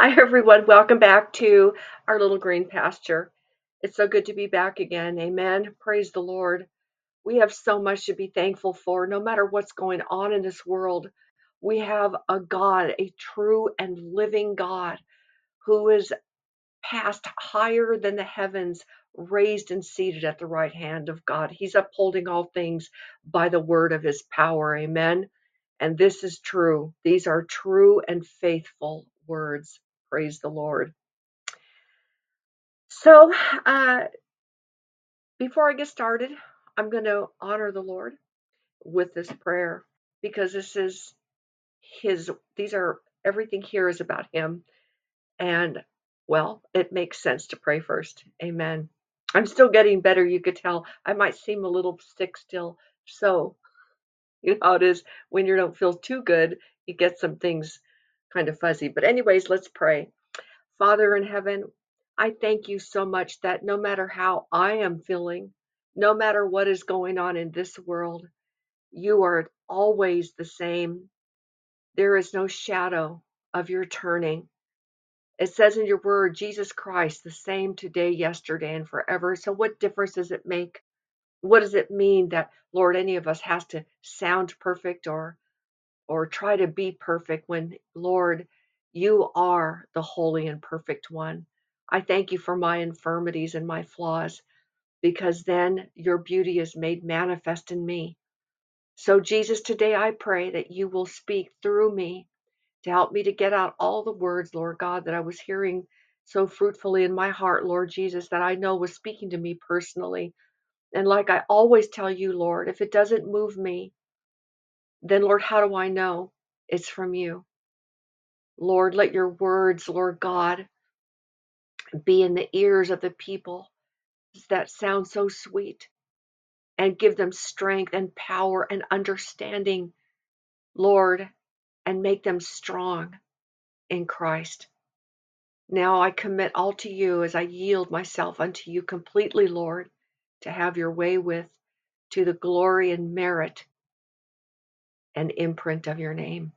Hi, everyone. Welcome back to our little green pasture. It's so good to be back again. Amen. Praise the Lord. We have so much to be thankful for, no matter what's going on in this world. We have a God, a true and living God, who is passed higher than the heavens, raised and seated at the right hand of God. He's upholding all things by the word of his power. Amen. And this is true. These are true and faithful words. Praise the Lord. So, uh, before I get started, I'm going to honor the Lord with this prayer because this is His, these are, everything here is about Him. And, well, it makes sense to pray first. Amen. I'm still getting better. You could tell I might seem a little sick still. So, you know how it is when you don't feel too good, you get some things kind of fuzzy. But, anyways, let's pray. Father in heaven, I thank you so much that no matter how I am feeling, no matter what is going on in this world, you are always the same. There is no shadow of your turning. It says in your word, Jesus Christ, the same today, yesterday, and forever. So, what difference does it make? What does it mean that, Lord, any of us has to sound perfect or or try to be perfect when, Lord, you are the holy and perfect one. I thank you for my infirmities and my flaws because then your beauty is made manifest in me. So, Jesus, today I pray that you will speak through me to help me to get out all the words, Lord God, that I was hearing so fruitfully in my heart, Lord Jesus, that I know was speaking to me personally. And like I always tell you, Lord, if it doesn't move me, then Lord, how do I know it's from you? Lord, let your words, Lord God, be in the ears of the people that sound so sweet and give them strength and power and understanding, Lord, and make them strong in Christ. Now I commit all to you as I yield myself unto you completely, Lord, to have your way with, to the glory and merit and imprint of your name.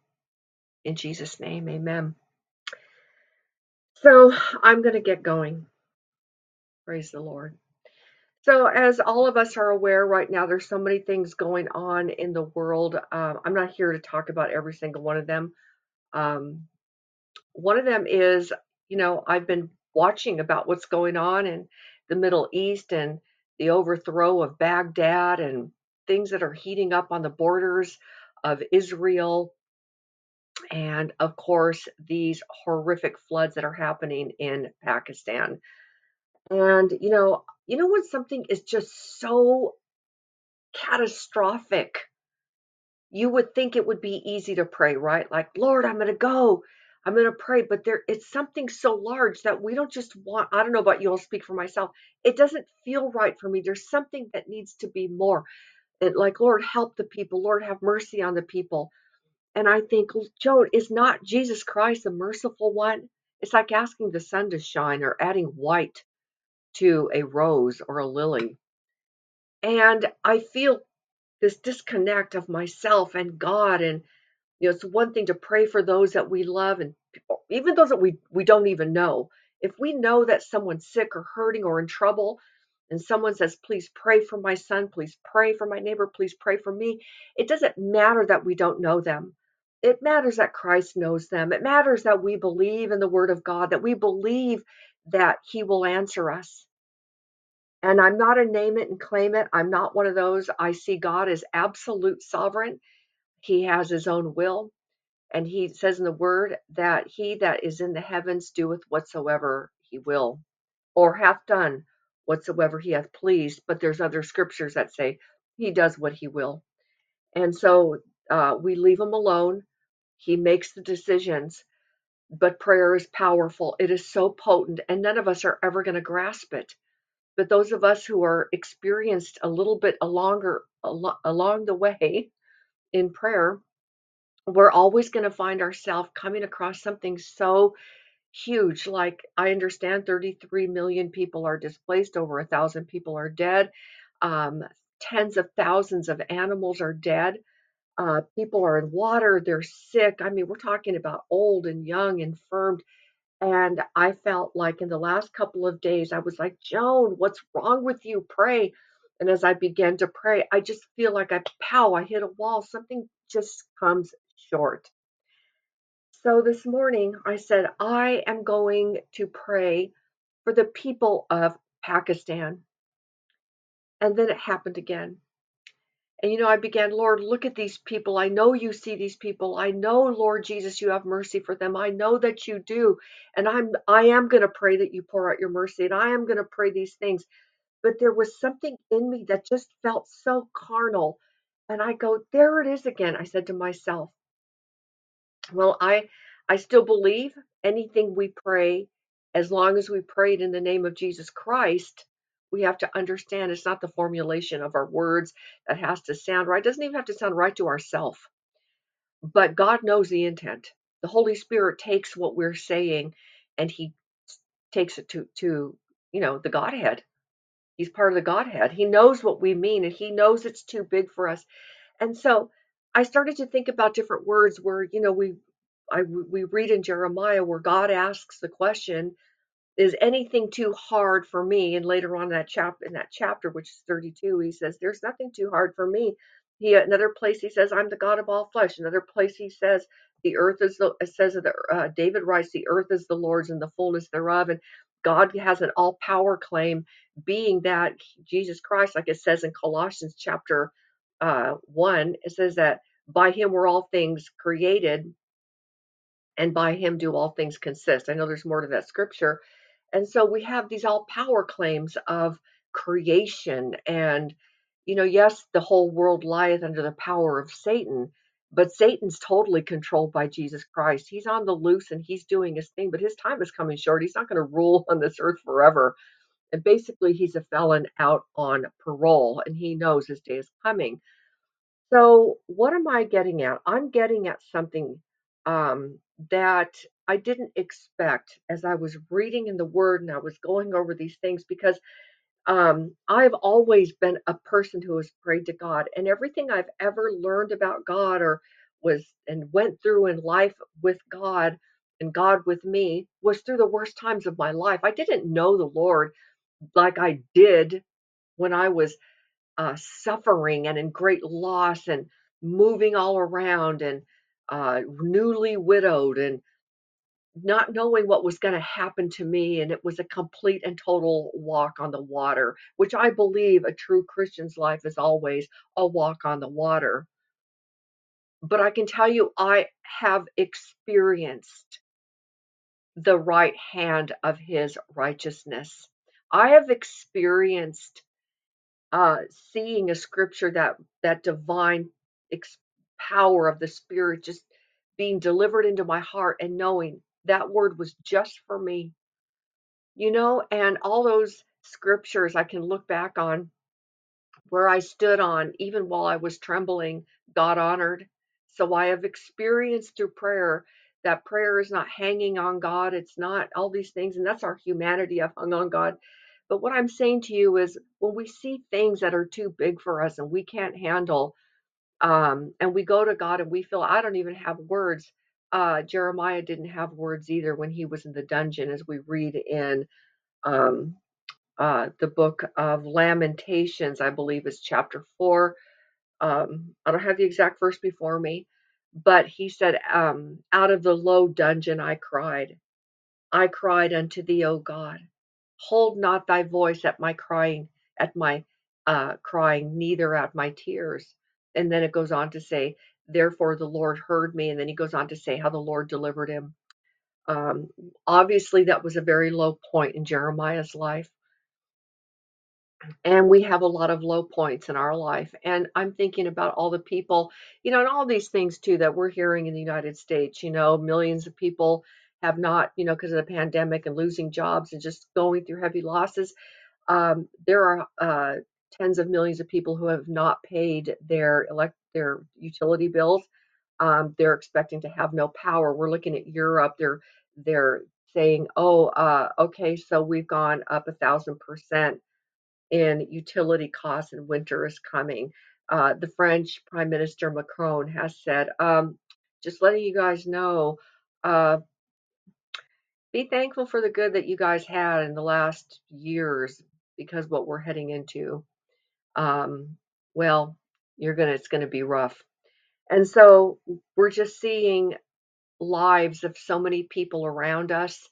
In Jesus' name, amen. So I'm going to get going. Praise the Lord. So, as all of us are aware right now, there's so many things going on in the world. Um, I'm not here to talk about every single one of them. Um, one of them is, you know, I've been watching about what's going on in the Middle East and the overthrow of Baghdad and things that are heating up on the borders of Israel. And of course, these horrific floods that are happening in Pakistan. And, you know, you know when something is just so catastrophic, you would think it would be easy to pray, right? Like, Lord, I'm going to go. I'm going to pray, but there it's something so large that we don't just want I don't know about you, I'll speak for myself. It doesn't feel right for me. There's something that needs to be more. It, like, Lord, help the people. Lord, have mercy on the people. And I think, Joan, is not Jesus Christ the merciful one? It's like asking the sun to shine or adding white to a rose or a lily. And I feel this disconnect of myself and God. And, you know, it's one thing to pray for those that we love and even those that we, we don't even know. If we know that someone's sick or hurting or in trouble, and someone says, please pray for my son, please pray for my neighbor, please pray for me, it doesn't matter that we don't know them. It matters that Christ knows them. It matters that we believe in the word of God, that we believe that he will answer us. And I'm not a name it and claim it. I'm not one of those. I see God as absolute sovereign. He has his own will. And he says in the word that he that is in the heavens doeth whatsoever he will, or hath done whatsoever he hath pleased. But there's other scriptures that say he does what he will. And so uh, we leave him alone. He makes the decisions. But prayer is powerful. It is so potent, and none of us are ever going to grasp it but those of us who are experienced a little bit longer al- along the way in prayer, we're always going to find ourselves coming across something so huge. Like I understand 33 million people are displaced, over a thousand people are dead, um, tens of thousands of animals are dead. Uh, people are in water, they're sick. I mean, we're talking about old and young, infirmed And I felt like in the last couple of days, I was like, Joan, what's wrong with you? Pray. And as I began to pray, I just feel like I, pow, I hit a wall. Something just comes short. So this morning, I said, I am going to pray for the people of Pakistan. And then it happened again. And you know, I began, Lord, look at these people. I know you see these people. I know, Lord Jesus, you have mercy for them. I know that you do. And I'm I am going to pray that you pour out your mercy and I am going to pray these things. But there was something in me that just felt so carnal. And I go, there it is again. I said to myself, well, I I still believe anything we pray, as long as we pray it in the name of Jesus Christ, we have to understand it's not the formulation of our words that has to sound right. It doesn't even have to sound right to ourselves. But God knows the intent. The Holy Spirit takes what we're saying and he takes it to to you know the Godhead. He's part of the Godhead. He knows what we mean and he knows it's too big for us. And so I started to think about different words where, you know, we I we read in Jeremiah where God asks the question, is anything too hard for me? And later on in that chap in that chapter, which is 32, he says, There's nothing too hard for me. He another place he says, I'm the God of all flesh. Another place he says, the earth is the says that uh, David writes, the earth is the Lord's and the fullness thereof. And God has an all power claim, being that Jesus Christ, like it says in Colossians chapter uh, one, it says that by him were all things created, and by him do all things consist. I know there's more to that scripture, and so we have these all power claims of creation. And, you know, yes, the whole world lieth under the power of Satan, but Satan's totally controlled by Jesus Christ. He's on the loose and he's doing his thing, but his time is coming short. He's not going to rule on this earth forever. And basically, he's a felon out on parole and he knows his day is coming. So, what am I getting at? I'm getting at something um, that I didn't expect as I was reading in the Word and I was going over these things because um, I've always been a person who has prayed to God, and everything I've ever learned about God or was and went through in life with God and God with me was through the worst times of my life. I didn't know the Lord like I did when I was uh, suffering and in great loss and moving all around and uh, newly widowed and not knowing what was going to happen to me. And it was a complete and total walk on the water, which I believe a true Christian's life is always a walk on the water. But I can tell you, I have experienced the right hand of his righteousness. I have experienced uh, seeing a scripture that that divine ex- power of the spirit just being delivered into my heart and knowing that word was just for me. You know and all those scriptures i can look back on where i stood on even while i was trembling god honored. So i have experienced through prayer that prayer is not hanging on god it's not all these things and that's our humanity i've hung on god but what I'm saying to you is when we see things that are too big for us and we can't handle, um, and we go to God and we feel, I don't even have words. Uh, Jeremiah didn't have words either when he was in the dungeon, as we read in um, uh, the book of Lamentations, I believe is chapter four. Um, I don't have the exact verse before me, but he said, um, Out of the low dungeon I cried. I cried unto thee, O God. Hold not thy voice at my crying, at my uh, crying, neither at my tears. And then it goes on to say, Therefore the Lord heard me. And then he goes on to say how the Lord delivered him. Um, obviously, that was a very low point in Jeremiah's life. And we have a lot of low points in our life. And I'm thinking about all the people, you know, and all these things too that we're hearing in the United States. You know, millions of people have not, you know, because of the pandemic and losing jobs and just going through heavy losses. Um, there are uh, tens of millions of people who have not paid their elect their utility bills. Um, they're expecting to have no power. We're looking at Europe. They're they're saying, oh, uh, okay, so we've gone up a thousand percent in utility costs and winter is coming. Uh, the French Prime Minister Macron has said, um, just letting you guys know, uh, Be thankful for the good that you guys had in the last years because what we're heading into, um, well, you're gonna it's gonna be rough. And so we're just seeing lives of so many people around us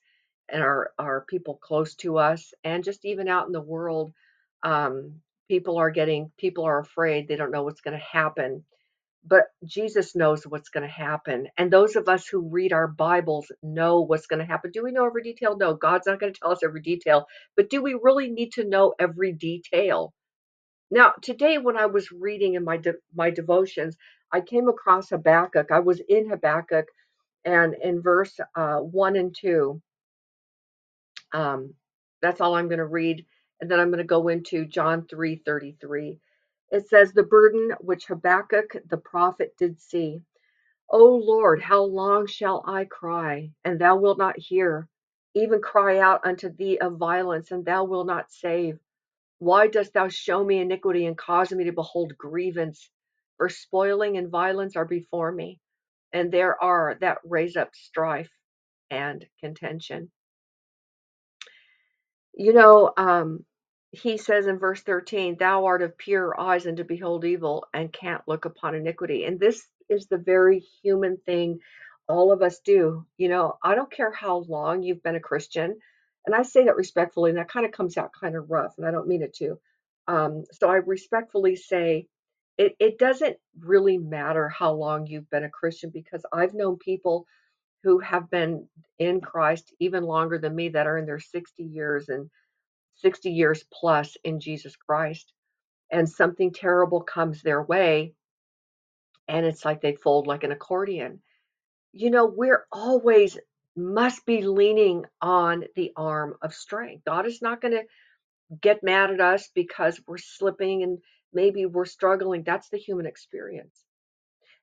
and our our people close to us and just even out in the world um people are getting people are afraid they don't know what's going to happen but Jesus knows what's going to happen and those of us who read our bibles know what's going to happen. Do we know every detail? No God's not going to tell us every detail but do we really need to know every detail? Now today when I was reading in my de- my devotions I came across Habakkuk. I was in Habakkuk and in verse uh, 1 and 2 um, that's all i'm going to read and then i'm going to go into john 3.33 it says the burden which habakkuk the prophet did see. O lord how long shall i cry and thou wilt not hear? Even cry out unto thee of violence and thou wilt not save. Why dost thou show me iniquity and cause me to behold grievance? For spoiling and violence are before me and there are that raise up strife and contention. You know, um, he says in verse 13, Thou art of pure eyes and to behold evil and can't look upon iniquity. And this is the very human thing all of us do. You know, I don't care how long you've been a Christian. And I say that respectfully, and that kind of comes out kind of rough, and I don't mean it to. Um, so I respectfully say it, it doesn't really matter how long you've been a Christian because I've known people who have been in Christ even longer than me that are in their 60 years and 60 years plus in Jesus Christ, and something terrible comes their way, and it's like they fold like an accordion. You know, we're always must be leaning on the arm of strength. God is not going to get mad at us because we're slipping and maybe we're struggling. That's the human experience.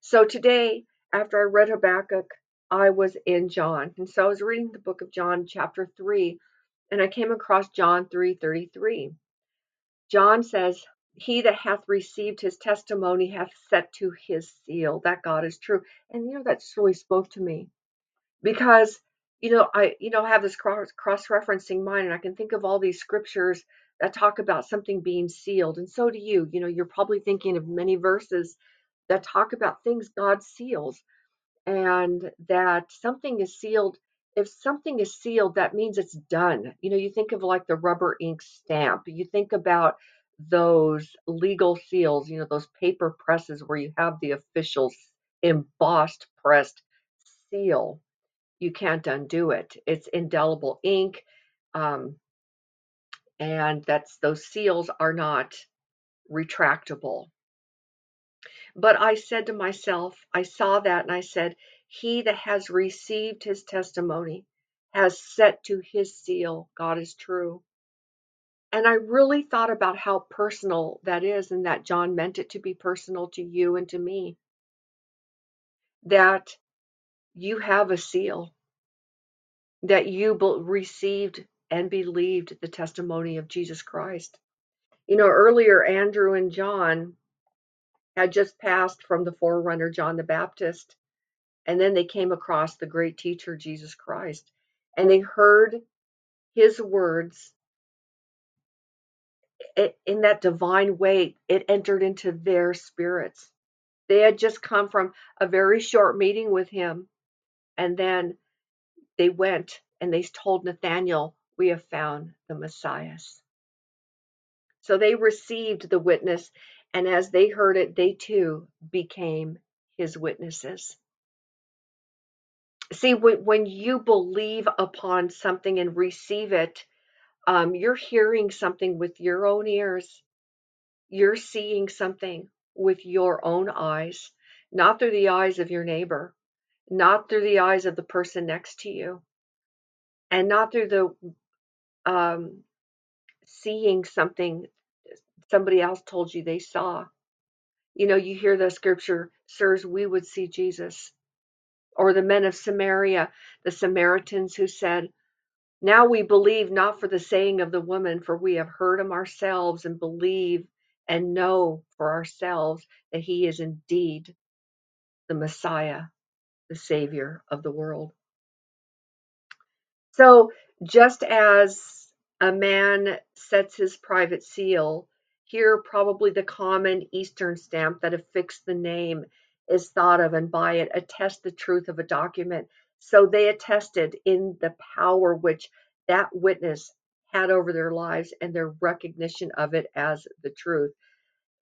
So today, after I read Habakkuk, I was in John. And so I was reading the book of John, chapter 3, and I came across John 3:33. John says, He that hath received his testimony hath set to his seal that God is true. And you know, that's really spoke to me because you know, I you know have this cross cross referencing mind and I can think of all these scriptures that talk about something being sealed. And so do you. You know, you're probably thinking of many verses that talk about things God seals and that something is sealed. If something is sealed, that means it's done. You know, you think of like the rubber ink stamp. You think about those legal seals, you know, those paper presses where you have the official embossed pressed seal. You can't undo it. It's indelible ink. Um, and that's those seals are not retractable. But I said to myself, I saw that and I said, He that has received his testimony has set to his seal, God is true. And I really thought about how personal that is and that John meant it to be personal to you and to me. That you have a seal, that you received and believed the testimony of Jesus Christ. You know, earlier, Andrew and John had just passed from the forerunner, John the Baptist, and then they came across the great teacher, Jesus Christ, and they heard his words in that divine way. It entered into their spirits. They had just come from a very short meeting with him, and then they went and they told Nathanael, We have found the Messiah. So they received the witness, and as they heard it, they too became his witnesses. See, when you believe upon something and receive it, um, you're hearing something with your own ears. You're seeing something with your own eyes, not through the eyes of your neighbor, not through the eyes of the person next to you, and not through the um, seeing something somebody else told you they saw. You know, you hear the scripture, sirs, we would see Jesus. Or the men of Samaria, the Samaritans who said, Now we believe not for the saying of the woman, for we have heard him ourselves and believe and know for ourselves that he is indeed the Messiah, the Savior of the world. So, just as a man sets his private seal, here probably the common Eastern stamp that affixed the name is thought of, and by it attest the truth of a document. So they attested in the power which that witness had over their lives and their recognition of it as the truth.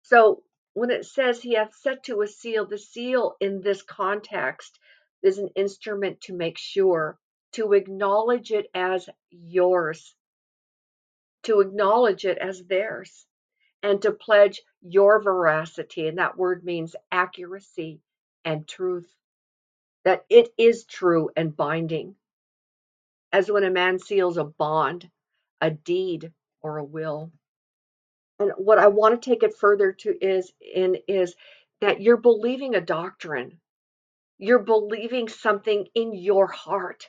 So when it says he hath set to a seal, the seal in this context is an instrument to make sure, to acknowledge it as yours, to acknowledge it as theirs, and to pledge your veracity. And that word means accuracy and truth, that it is true and binding, as when a man seals a bond, a deed, or a will. And what I want to take it further to is in is that you're believing a doctrine. You're believing something in your heart.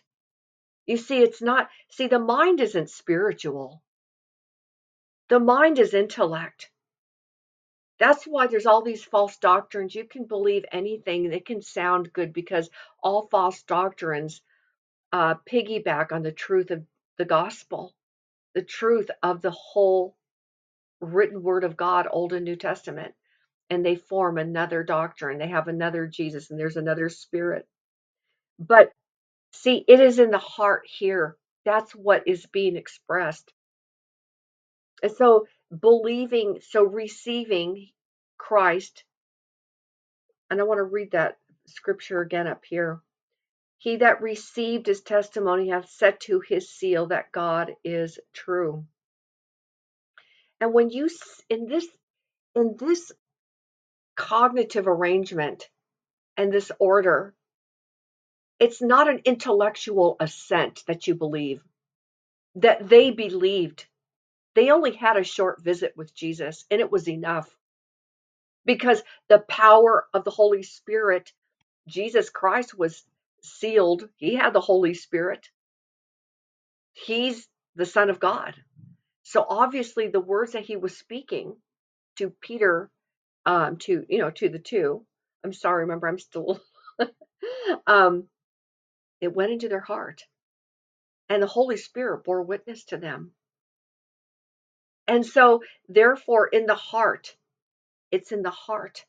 You see, it's not, see, the mind isn't spiritual. The mind is intellect. That's why there's all these false doctrines. You can believe anything, it can sound good because all false doctrines uh, piggyback on the truth of the gospel, the truth of the whole written word of God, Old and New Testament, and they form another doctrine. They have another Jesus, and there's another spirit. But see, it is in the heart here. That's what is being expressed. And so, believing, so receiving Christ, and I want to read that scripture again up here. He that received his testimony hath set to his seal that God is true. And when you in this in this cognitive arrangement and this order, it's not an intellectual assent that you believe, that they believed. They only had a short visit with Jesus, and it was enough because the power of the Holy Spirit, Jesus Christ was sealed. He had the Holy Spirit. He's the Son of God. So obviously, the words that he was speaking to Peter um, to you know to the two. I'm sorry, remember I'm still. um, it went into their heart, and the Holy Spirit bore witness to them. And so, therefore, in the heart, it's in the heart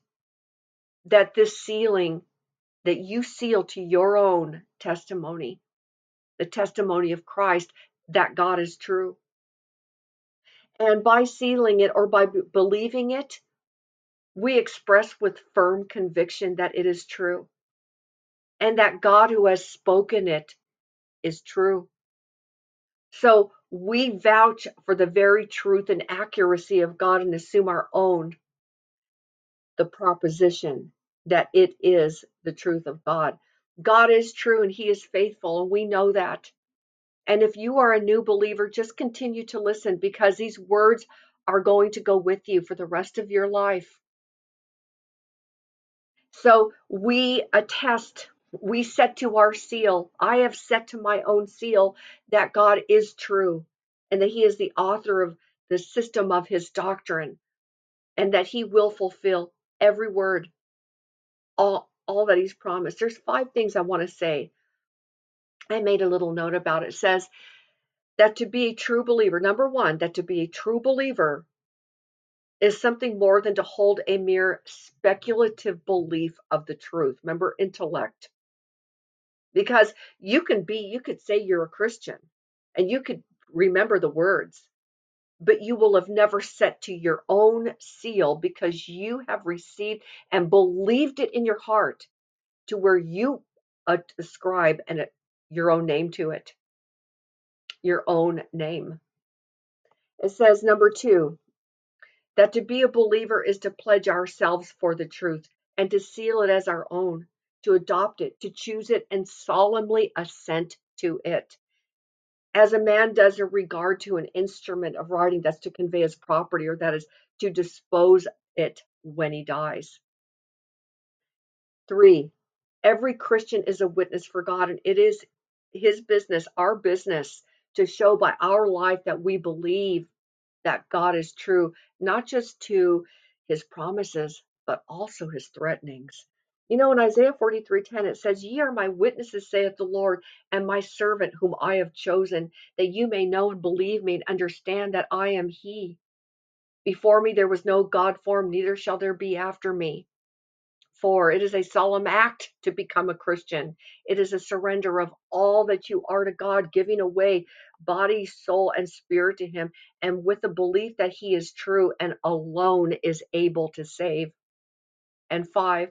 that this sealing that you seal to your own testimony, the testimony of Christ, that God is true. And by sealing it or by believing it, we express with firm conviction that it is true and that God who has spoken it is true. So we vouch for the very truth and accuracy of God and assume our own the proposition that it is the truth of God. God is true and he is faithful and we know that. And if you are a new believer, just continue to listen because these words are going to go with you for the rest of your life. So we attest, we set to our seal. I have set to my own seal that God is true and that He is the author of the system of His doctrine and that He will fulfill every word, all, all that He's promised. There's five things I want to say. I made a little note about it. It says that to be a true believer, number one, that to be a true believer is something more than to hold a mere speculative belief of the truth. Remember, intellect. Because you can be, you could say you're a Christian and you could remember the words, but you will have never set to your own seal because you have received and believed it in your heart to where you uh, ascribe and uh, your own name to it, your own name. It says, number two, that to be a believer is to pledge ourselves for the truth and to seal it as our own, to adopt it, to choose it, and solemnly assent to it. As a man does in regard to an instrument of writing that's to convey his property or that is to dispose it when he dies. Three, every Christian is a witness for God, and it is his business, our business, to show by our life that we believe that God is true, not just to his promises, but also his threatenings. You know, in Isaiah 43:10, it says, Ye are my witnesses, saith the Lord, and my servant whom I have chosen, that you may know and believe me and understand that I am He. Before me there was no God formed, neither shall there be after me. For it is a solemn act to become a Christian. It is a surrender of all that you are to God, giving away body, soul, and spirit to Him, and with the belief that He is true and alone is able to save. And five,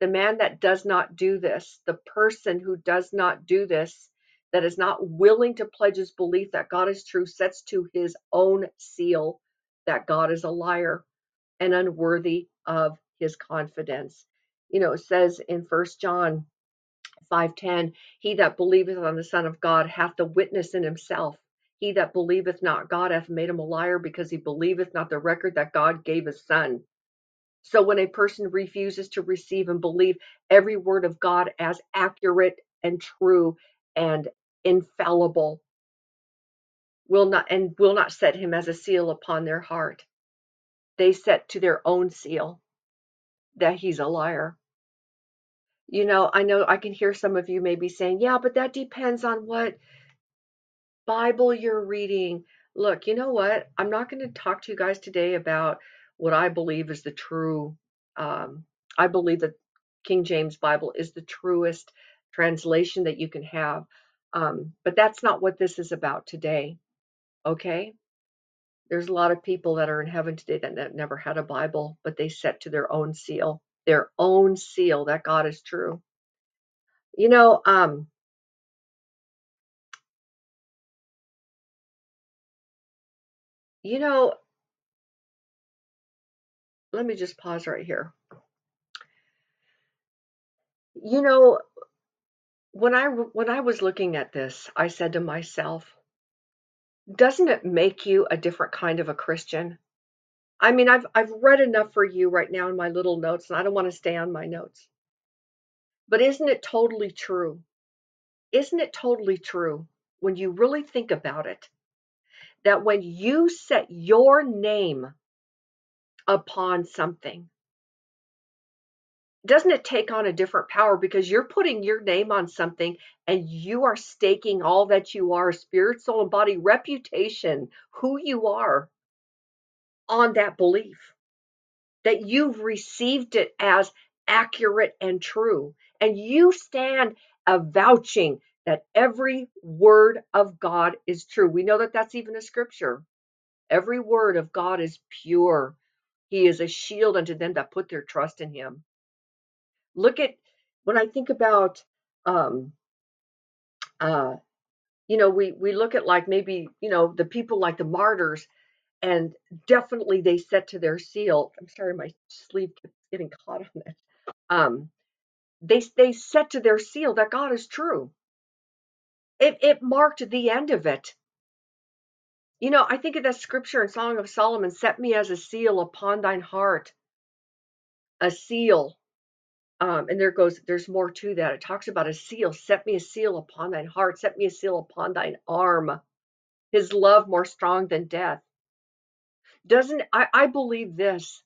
the man that does not do this, the person who does not do this, that is not willing to pledge his belief that God is true, sets to his own seal that God is a liar and unworthy of his confidence. You know, it says in First John 5:10, he that believeth on the Son of God hath the witness in himself. He that believeth not God hath made him a liar because he believeth not the record that God gave his son. So when a person refuses to receive and believe every word of God as accurate and true and infallible, will not and will not set him as a seal upon their heart. They set to their own seal that he's a liar. You know, I know I can hear some of you maybe saying, yeah, but that depends on what Bible you're reading. Look, you know what? I'm not going to talk to you guys today about what I believe is the true. Um, I believe that King James Bible is the truest translation that you can have. Um, but that's not what this is about today. Okay? There's a lot of people that are in heaven today that ne- never had a Bible, but they set to their own seal, their own seal that God is true. You know, um, you know, let me just pause right here. You know, when I when I was looking at this, I said to myself, doesn't it make you a different kind of a Christian? I mean, I've I've read enough for you right now in my little notes, and I don't want to stay on my notes. But isn't it totally true? Isn't it totally true when you really think about it that when you set your name upon something, doesn't it take on a different power? Because you're putting your name on something and you are staking all that you are spirit soul and body reputation who you are on that belief that you've received it as accurate and true. And you stand avouching that every word of god is true. We know that that's even a scripture. Every word of god is pure he is a shield unto them that put their trust in him. Look at when I think about um uh you know we we look at like maybe you know the people like the martyrs and definitely they set to their seal. I'm sorry my sleeve getting caught on it um they they set to their seal that God is true. It it marked the end of it you know I think of that scripture in Song of Solomon set me as a seal upon thine heart a seal Um, and there goes, there's more to that. It talks about a seal. Set me a seal upon thine heart. Set me a seal upon thine arm. His love more strong than death. Doesn't I, I believe this?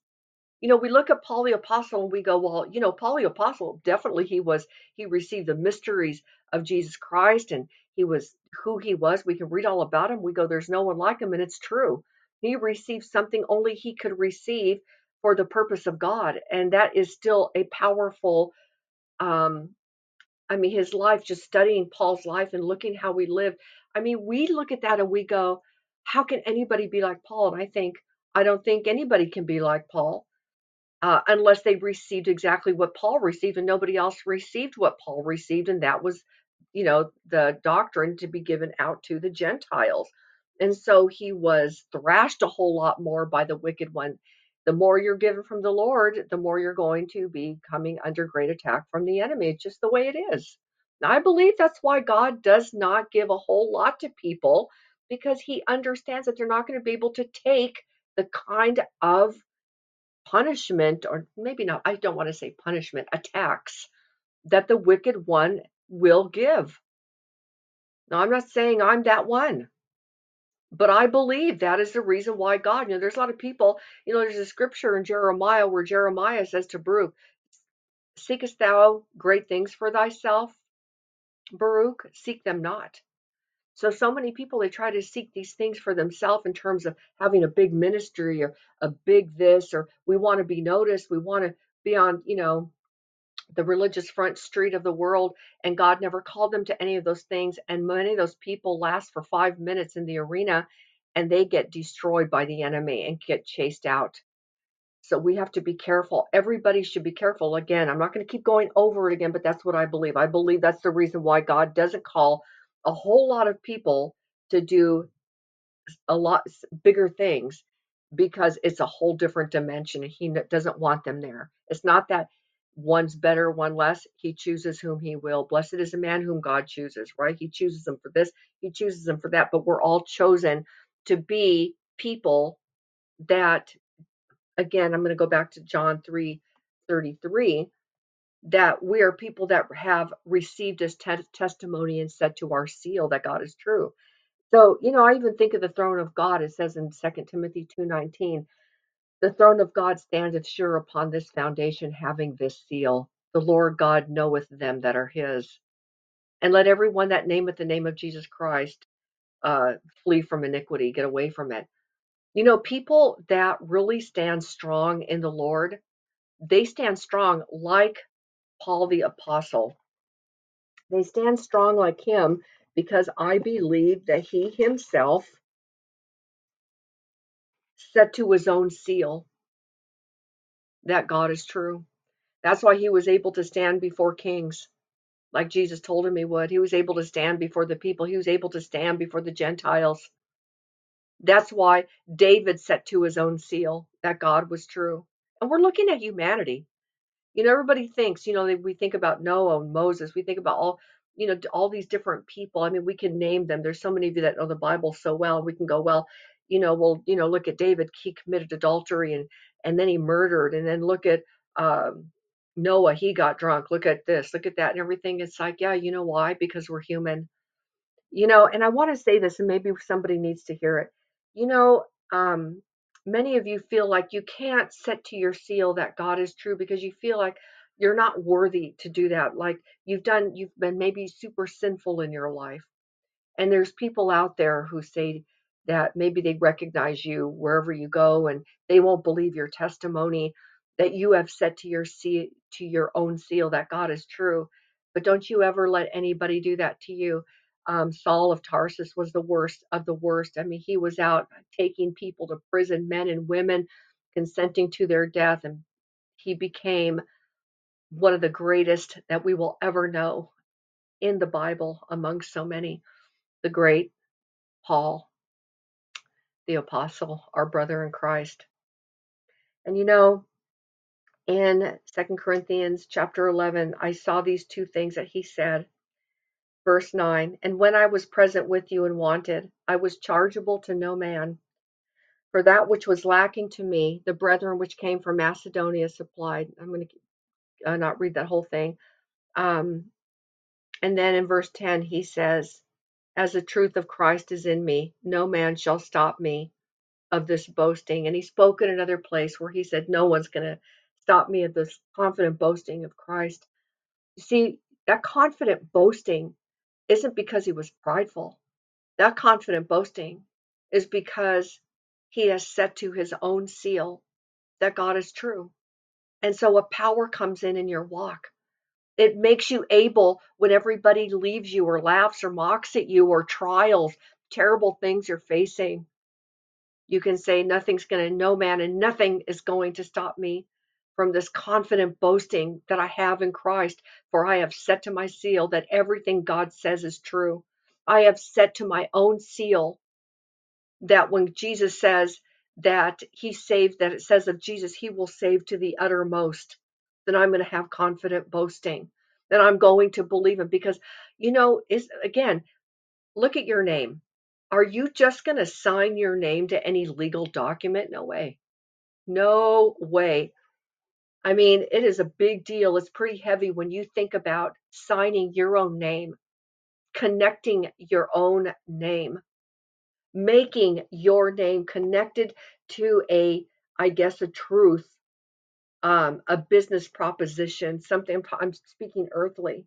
You know, we look at Paul the Apostle and we go, well, you know, Paul the Apostle definitely he was he received the mysteries of Jesus Christ and he was who he was. We can read all about him. We go, there's no one like him, and it's true. He received something only he could receive for the purpose of God, and that is still a powerful um, I mean, his life, just studying Paul's life and looking how we lived. I mean, we look at that and we go, how can anybody be like Paul? And I think, I don't think anybody can be like Paul uh, unless they received exactly what Paul received and nobody else received what Paul received. And that was, you know, the doctrine to be given out to the Gentiles. And so he was thrashed a whole lot more by the wicked one. The more you're given from the Lord, the more you're going to be coming under great attack from the enemy. It's just the way it is. I believe that's why God does not give a whole lot to people because he understands that they're not going to be able to take the kind of punishment, or maybe not, I don't want to say punishment, attacks that the wicked one will give. Now, I'm not saying I'm that one, but I believe that is the reason why God, you know, there's a lot of people, you know, there's a scripture in Jeremiah where Jeremiah says to Baruch, Seekest thou great things for thyself, Baruch? Seek them not. So, so many people, they try to seek these things for themselves in terms of having a big ministry or a big this, or we want to be noticed. We want to be on, you know, the religious front street of the world. And God never called them to any of those things. And many of those people last for five minutes in the arena and they get destroyed by the enemy and get chased out. So we have to be careful. Everybody should be careful. Again, I'm not going to keep going over it again, but that's what I believe. I believe that's the reason why God doesn't call a whole lot of people to do a lot bigger things because it's a whole different dimension and he doesn't want them there. It's not that one's better, one less. He chooses whom he will. Blessed is the man whom God chooses, right? He chooses them for this, he chooses them for that, but we're all chosen to be people that again, I'm going to go back to John 3 33, that we are people that have received his te- testimony and said to our seal that God is true. So, you know, I even think of the throne of God. It says in Second Timothy 2:19, the throne of God standeth sure upon this foundation, having this seal. The Lord God knoweth them that are his. And let everyone that nameth the name of Jesus Christ uh, flee from iniquity, get away from it. You know, people that really stand strong in the Lord, they stand strong like Paul the apostle. They stand strong like him because I believe that he himself set to his own seal that God is true. That's why he was able to stand before kings like Jesus told him he would. He was able to stand before the people. He was able to stand before the Gentiles. That's why David set to his own seal that God was true. And we're looking at humanity. You know, everybody thinks, you know, we think about Noah and Moses. We think about all, you know, all these different people. I mean, we can name them. There's so many of you that know the Bible so well. We can go, well, you know, well, you know, look at David. He committed adultery and and then he murdered. And then look at um, Noah. He got drunk. Look at this. Look at that. And everything. It's like, yeah, you know why? Because we're human you know, and I want to say this, and maybe somebody needs to hear it. You know, um, many of you feel like you can't set to your seal that God is true because you feel like you're not worthy to do that. Like you've done, you've been maybe super sinful in your life. And there's people out there who say that maybe they recognize you wherever you go and they won't believe your testimony that you have set to your seal, to your own seal that God is true. But don't you ever let anybody do that to you. Um, Saul of Tarsus was the worst of the worst. I mean, he was out taking people to prison, men and women, consenting to their death, and he became one of the greatest that we will ever know in the Bible among so many. The great Paul, the apostle, our brother in Christ. And you know, in Second Corinthians chapter 11, I saw these two things that he said. Verse 9, and when I was present with you and wanted, I was chargeable to no man. For that which was lacking to me, the brethren which came from Macedonia supplied. I'm going to uh, not read that whole thing. Um, and then in verse 10, he says, As the truth of Christ is in me, no man shall stop me of this boasting. And he spoke in another place where he said, No one's going to stop me of this confident boasting of Christ. You see, that confident boasting isn't because he was prideful. That confident boasting is because he has set to his own seal that God is true. And so a power comes in in your walk. It makes you able when everybody leaves you or laughs or mocks at you or trials, terrible things you're facing you can say, Nothing's going to, no man and nothing is going to stop me from this confident boasting that I have in Christ, for I have set to my seal that everything God says is true. I have set to my own seal that when Jesus says that he saved, that it says of Jesus, he will save to the uttermost, then I'm going to have confident boasting, that I'm going to believe him. Because, you know, is again, look at your name. Are you just going to sign your name to any legal document? No way. No way. I mean, it is a big deal. It's pretty heavy when you think about signing your own name, connecting your own name, making your name connected to a, I guess, a truth um, a business proposition, something I'm, speaking earthly.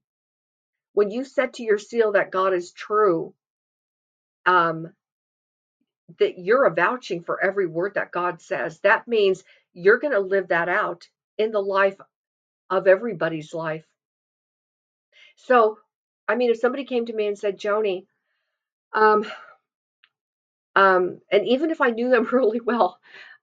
When you set to your seal that God is true, um, that you're vouching for every word that God says. That means you're going to live that out in the life of everybody's life. So, I mean, if somebody came to me and said, Joni, um, um, and even if I knew them really well,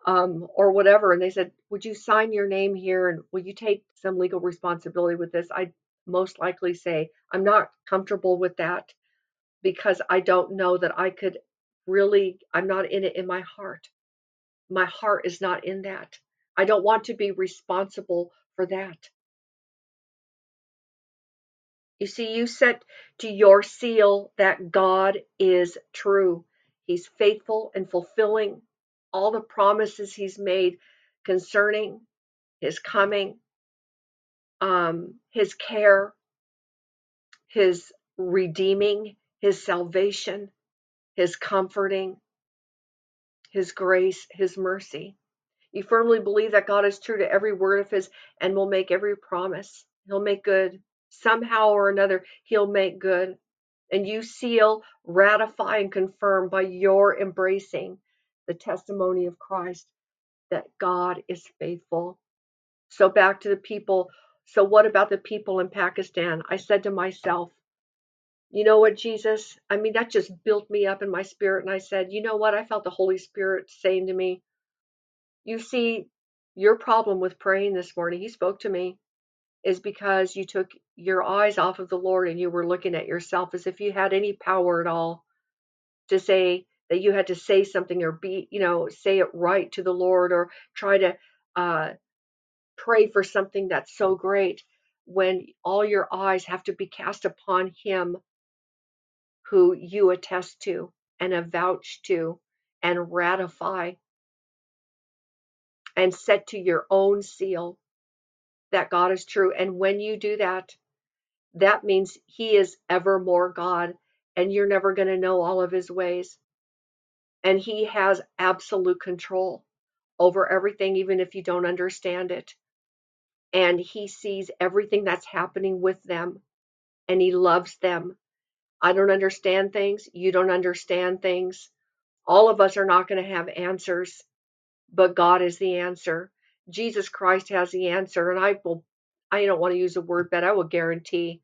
um, or whatever, and they said, Would you sign your name here and will you take some legal responsibility with this? I'd most likely say, I'm not comfortable with that because I don't know that I could really, I'm not in it in my heart. My heart is not in that. I don't want to be responsible for that. You see, you set to your seal that God is true. He's faithful and fulfilling all the promises He's made concerning His coming, um, His care, His redeeming, His salvation, His comforting, His grace, His mercy. You firmly believe that God is true to every word of His and will make every promise. He'll make good. Somehow or another, He'll make good. And you seal, ratify, and confirm by your embracing the testimony of Christ that God is faithful. So back to the people. So, what about the people in Pakistan? I said to myself, you know what, Jesus? I mean, that just built me up in my spirit. And I said, you know what? I felt the Holy Spirit saying to me, You see, your problem with praying this morning, he spoke to me, is because you took your eyes off of the Lord and you were looking at yourself as if you had any power at all to say that you had to say something or be, you know, say it right to the Lord or try to uh, pray for something that's so great when all your eyes have to be cast upon Him who you attest to and avouch to and ratify and set to your own seal that God is true. And when you do that, that means He is evermore God, and you're never going to know all of His ways. And He has absolute control over everything, even if you don't understand it. And He sees everything that's happening with them, and He loves them. I don't understand things. You don't understand things. All of us are not going to have answers, but God is the answer. Jesus Christ has the answer. And I will, I don't want to use the word, but I will guarantee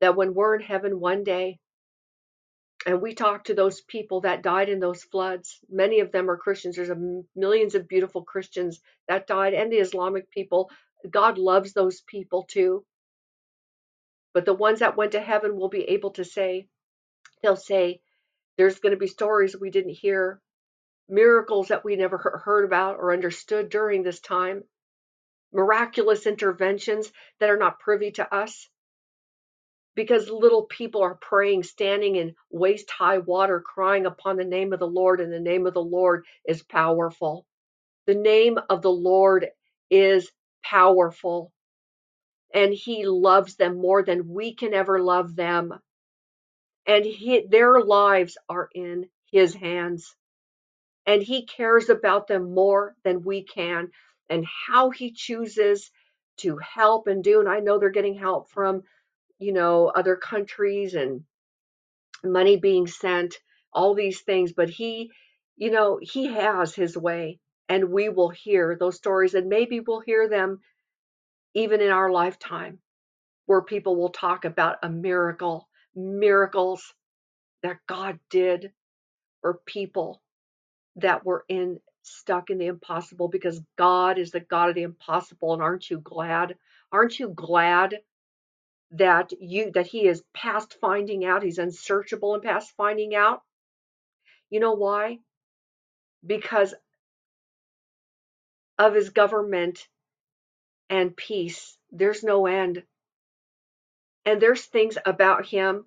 that when we're in heaven one day and we talk to those people that died in those floods, many of them are Christians. There's millions of beautiful Christians that died and the Islamic people. God loves those people too. But the ones that went to heaven will be able to say, they'll say, there's going to be stories we didn't hear, miracles that we never heard about or understood during this time, miraculous interventions that are not privy to us because little people are praying, standing in waist high water, crying upon the name of the Lord, and the name of the Lord is powerful. The name of the Lord is powerful, and He loves them more than we can ever love them. And he, their lives are in His hands, and He cares about them more than we can, and how He chooses to help and do. And I know they're getting help from you know, other countries and money being sent, all these things. But he, you know, he has his way, and we will hear those stories, and maybe we'll hear them even in our lifetime, where people will talk about a miracle, miracles that God did for people that were in stuck in the impossible because God is the God of the impossible. And aren't you glad? Aren't you glad that you that he is past finding out he's unsearchable and past finding out. You know why? Because of his government and peace there's no end. And there's things about him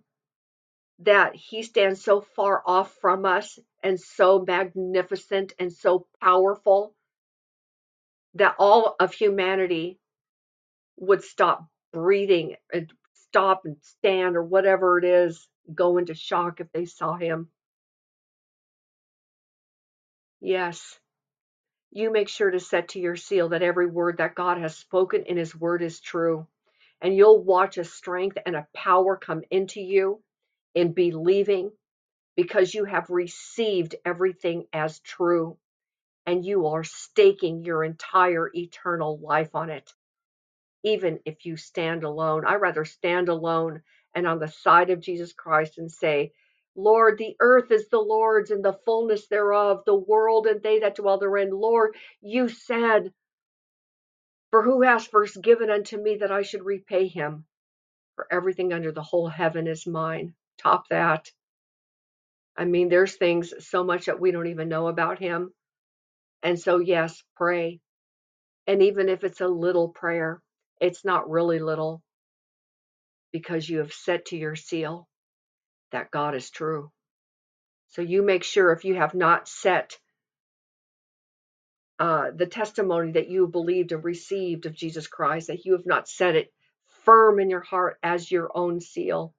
that he stands so far off from us and so magnificent and so powerful that all of humanity would stop breathing and stop and stand or whatever it is go into shock if they saw him yes You make sure to set to your seal that every word that God has spoken in His Word is true. And you'll watch a strength and a power come into you in believing because you have received everything as true and you are staking your entire eternal life on it, even if you stand alone. I rather stand alone and on the side of Jesus Christ and say, Lord, the earth is the Lord's and the fullness thereof, the world and they that dwell therein. Lord, you said, For who has first given unto me that I should repay him? For everything under the whole heaven is mine. Top that. I mean, there's things so much that we don't even know about him. And so, yes, pray. And even if it's a little prayer, it's not really little because you have set to your seal that God is true. So you make sure if you have not set uh, the testimony that you believed and received of Jesus Christ, that you have not set it firm in your heart as your own seal,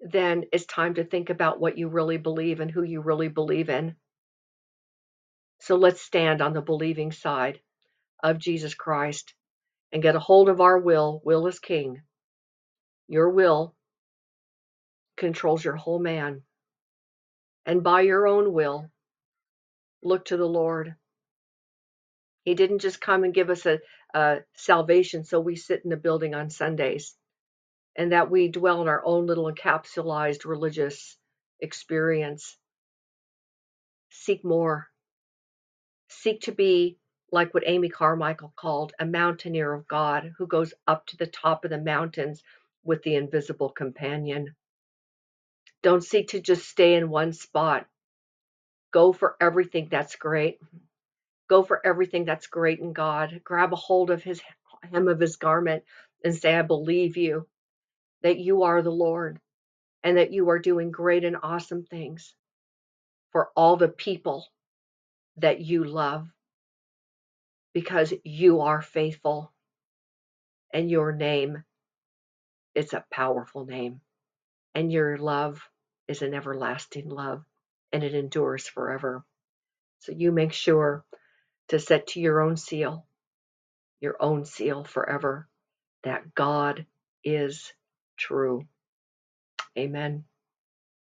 then it's time to think about what you really believe and who you really believe in. So let's stand on the believing side of Jesus Christ and get a hold of our will. Will is king. Your will controls your whole man. And by your own will, look to the Lord. He didn't just come and give us a, a salvation so we sit in a building on Sundays and that we dwell in our own little encapsulated religious experience. Seek more. Seek to be like what Amy Carmichael called a mountaineer of God who goes up to the top of the mountains with the invisible companion. Don't seek to just stay in one spot. Go for everything that's great. Go for everything that's great in God. Grab a hold of his hem of his garment and say, I believe you, that you are the Lord, and that you are doing great and awesome things for all the people that you love because you are faithful and your name is a powerful name and your love is an everlasting love and it endures forever. So you make sure to set to your own seal, your own seal forever, that God is true. Amen.